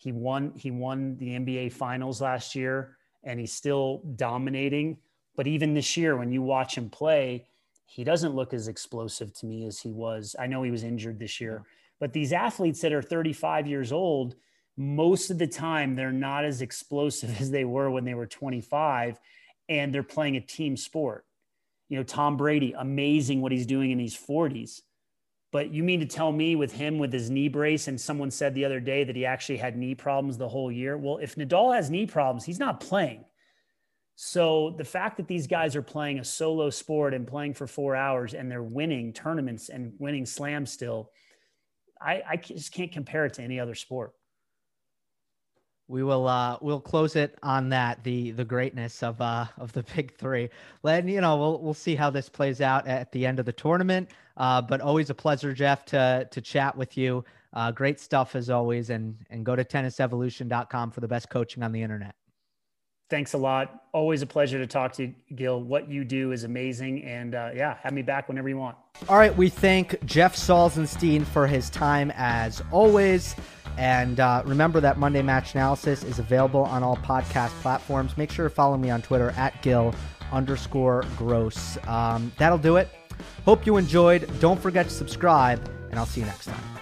he won he won the nba finals last year and he's still dominating. But even this year when you watch him play he doesn't look as explosive to me as he was. I know he was injured this year but these athletes that are 35 years old most of the time they're not as explosive <laughs> as they were when they were 25 and they're playing a team sport you know, Tom Brady, amazing what he's doing in his 40s. But you mean to tell me with him with his knee brace, and someone said the other day that he actually had knee problems the whole year? Well, if Nadal has knee problems, he's not playing. So the fact that these guys are playing a solo sport and playing for four hours and they're winning tournaments and winning slams still, I, I just can't compare it to any other sport we will uh we'll close it on that the the greatness of uh of the big three. Then you know we'll we'll see how this plays out at the end of the tournament. Uh but always a pleasure jeff to to chat with you. Uh great stuff as always. And and go to tennisevolution.com for the best coaching on the internet thanks a lot always a pleasure to talk to you gil what you do is amazing and uh, yeah have me back whenever you want all right we thank jeff salzenstein for his time as always and uh, remember that Monday Match Analysis is available on all podcast platforms. Make sure to follow me on Twitter at Gill underscore gross. Um, that'll do it. Hope you enjoyed. Don't forget to subscribe, and I'll see you next time.